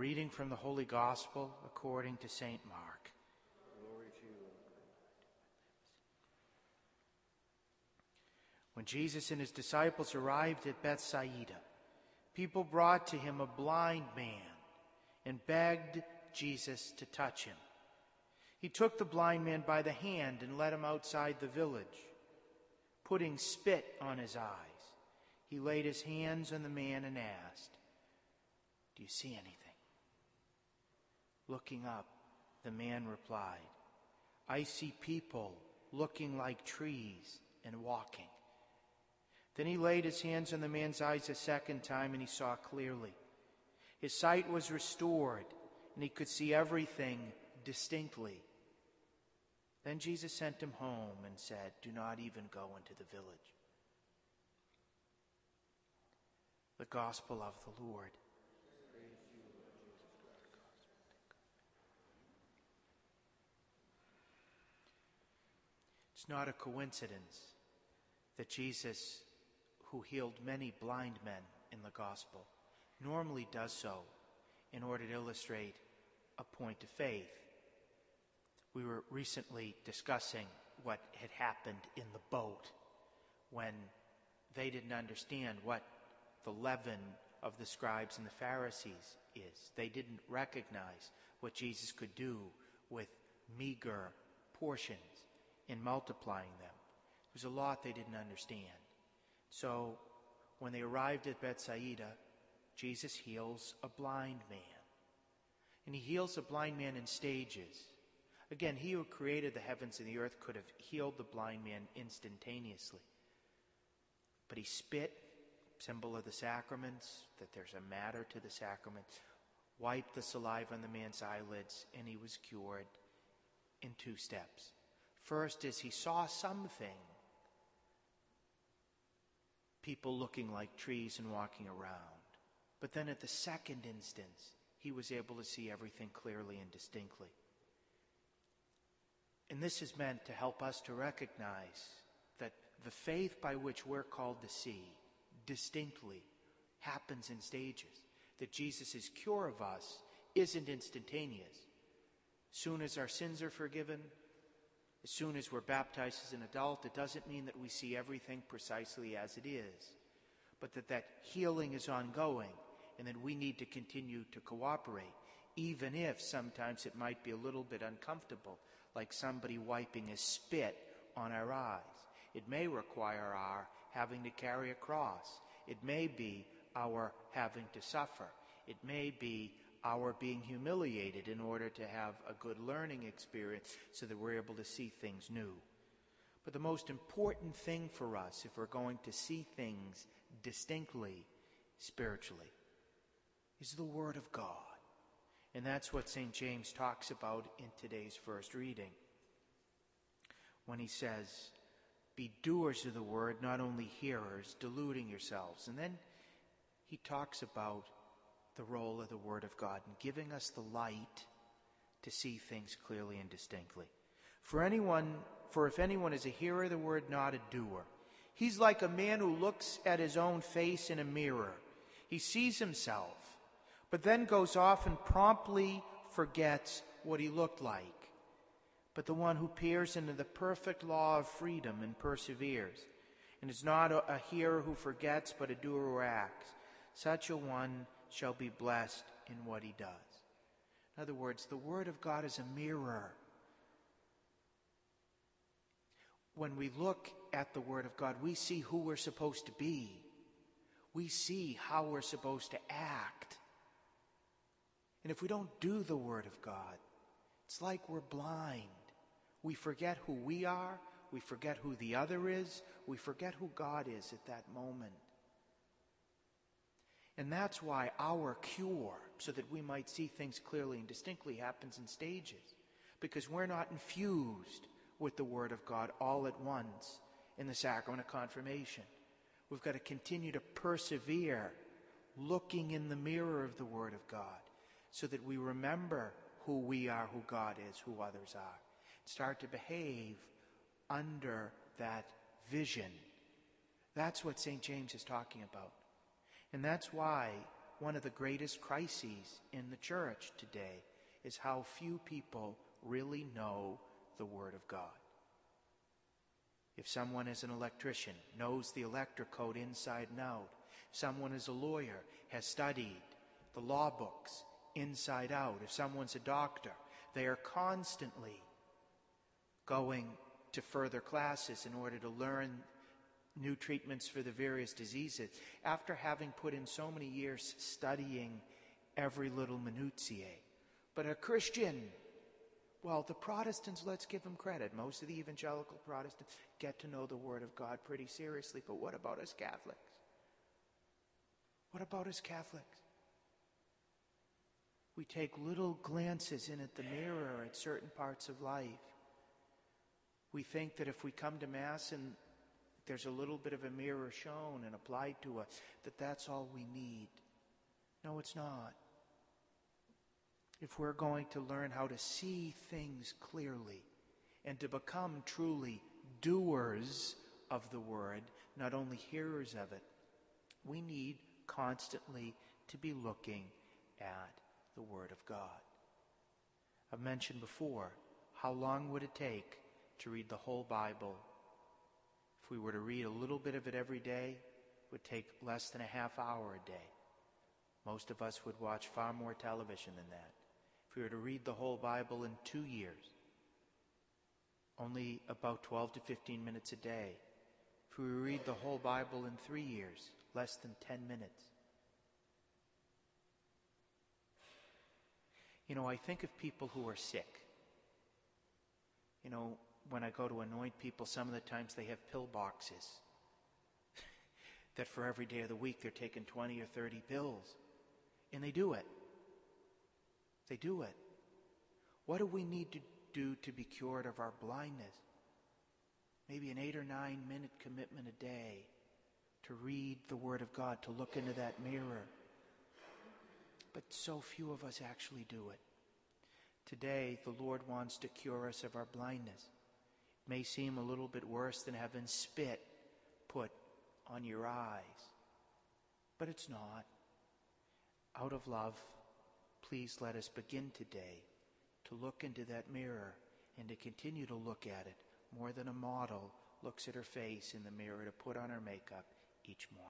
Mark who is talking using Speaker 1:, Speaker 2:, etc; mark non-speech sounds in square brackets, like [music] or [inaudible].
Speaker 1: reading from the Holy Gospel according to St. Mark. To you, When Jesus and his disciples arrived at Bethsaida, people brought to him a blind man and begged Jesus to touch him. He took the blind man by the hand and led him outside the village. Putting spit on his eyes, he laid his hands on the man and asked, Do you see anything? Looking up, the man replied, I see people looking like trees and walking. Then he laid his hands on the man's eyes a second time and he saw clearly. His sight was restored and he could see everything distinctly. Then Jesus sent him home and said, Do not even go into the village. The Gospel of the Lord. It's not a coincidence that Jesus, who healed many blind men in the Gospel, normally does so in order to illustrate a point of faith. We were recently discussing what had happened in the boat when they didn't understand what the leaven of the scribes and the Pharisees is. They didn't recognize what Jesus could do with meager portions in multiplying them. It was a lot they didn't understand. So when they arrived at Bethsaida, Jesus heals a blind man. And he heals a blind man in stages. Again, he who created the heavens and the earth could have healed the blind man instantaneously. But he spit, symbol of the sacraments, that there's a matter to the sacraments, wiped the saliva on the man's eyelids, and he was cured in two steps. First is he saw something people looking like trees and walking around. But then at the second instance, he was able to see everything clearly and distinctly. And this is meant to help us to recognize that the faith by which we're called to see distinctly happens in stages. That Jesus' cure of us isn't instantaneous. Soon as our sins are forgiven, as soon as we're baptized as an adult, it doesn't mean that we see everything precisely as it is, but that that healing is ongoing and that we need to continue to cooperate, even if sometimes it might be a little bit uncomfortable, like somebody wiping a spit on our eyes. It may require our having to carry a cross. It may be our having to suffer. It may be our being humiliated in order to have a good learning experience so that we're able to see things new. But the most important thing for us, if we're going to see things distinctly spiritually, is the Word of God. And that's what St. James talks about in today's first reading. When he says, Be doers of the Word, not only hearers, deluding yourselves. And then he talks about the role of the Word of God in giving us the light to see things clearly and distinctly. For anyone, for if anyone is a hearer of the word, not a doer, he's like a man who looks at his own face in a mirror. He sees himself, but then goes off and promptly forgets what he looked like. But the one who peers into the perfect law of freedom and perseveres, and is not a, a hearer who forgets, but a doer who acts, such a one shall be blessed in what he does. In other words, the Word of God is a mirror. When we look at the Word of God, we see who we're supposed to be. We see how we're supposed to act. And if we don't do the Word of God, it's like we're blind. We forget who we are, we forget who the other is, we forget who God is at that moment. And that's why our cure, so that we might see things clearly and distinctly, happens in stages. Because we're not infused with the Word of God all at once in the sacrament of confirmation. We've got to continue to persevere looking in the mirror of the Word of God so that we remember who we are, who God is, who others are. Start to behave under that vision. That's what St. James is talking about. And that's why one of the greatest crises in the church today is how few people really know the Word of God. If someone is an electrician, knows the electric code inside and out, if someone is a lawyer, has studied the law books inside out, if someone's a doctor, they are constantly going to further classes in order to learn new treatments for the various diseases after having put in so many years studying every little minutiae. But a Christian, well, the Protestants, let's give them credit. Most of the evangelical Protestants get to know the Word of God pretty seriously. But what about us Catholics? What about us Catholics? We take little glances in at the mirror at certain parts of life. We think that if we come to Mass and there's a little bit of a mirror shown and applied to us, that that's all we need. No, it's not. If we're going to learn how to see things clearly and to become truly doers of the word, not only hearers of it, we need constantly to be looking at the Word of God. I've mentioned before, how long would it take to read the whole Bible if we were to read a little bit of it every day, it would take less than a half hour a day. Most of us would watch far more television than that. If we were to read the whole Bible in two years, only about 12 to 15 minutes a day. If we read the whole Bible in three years, less than 10 minutes. You know, I think of people who are sick. You know, when I go to anoint people, some of the times they have pill boxes. [laughs] that for every day of the week they're taking 20 or 30 pills. And they do it. They do it. What do we need to do to be cured of our blindness? Maybe an eight or nine minute commitment a day to read the Word of God, to look into that mirror. But so few of us actually do it. Today, the Lord wants to cure us of our blindness may seem a little bit worse than having spit put on your eyes. But it's not. Out of love, please let us begin today to look into that mirror and to continue to look at it more than a model looks at her face in the mirror to put on her makeup each morning.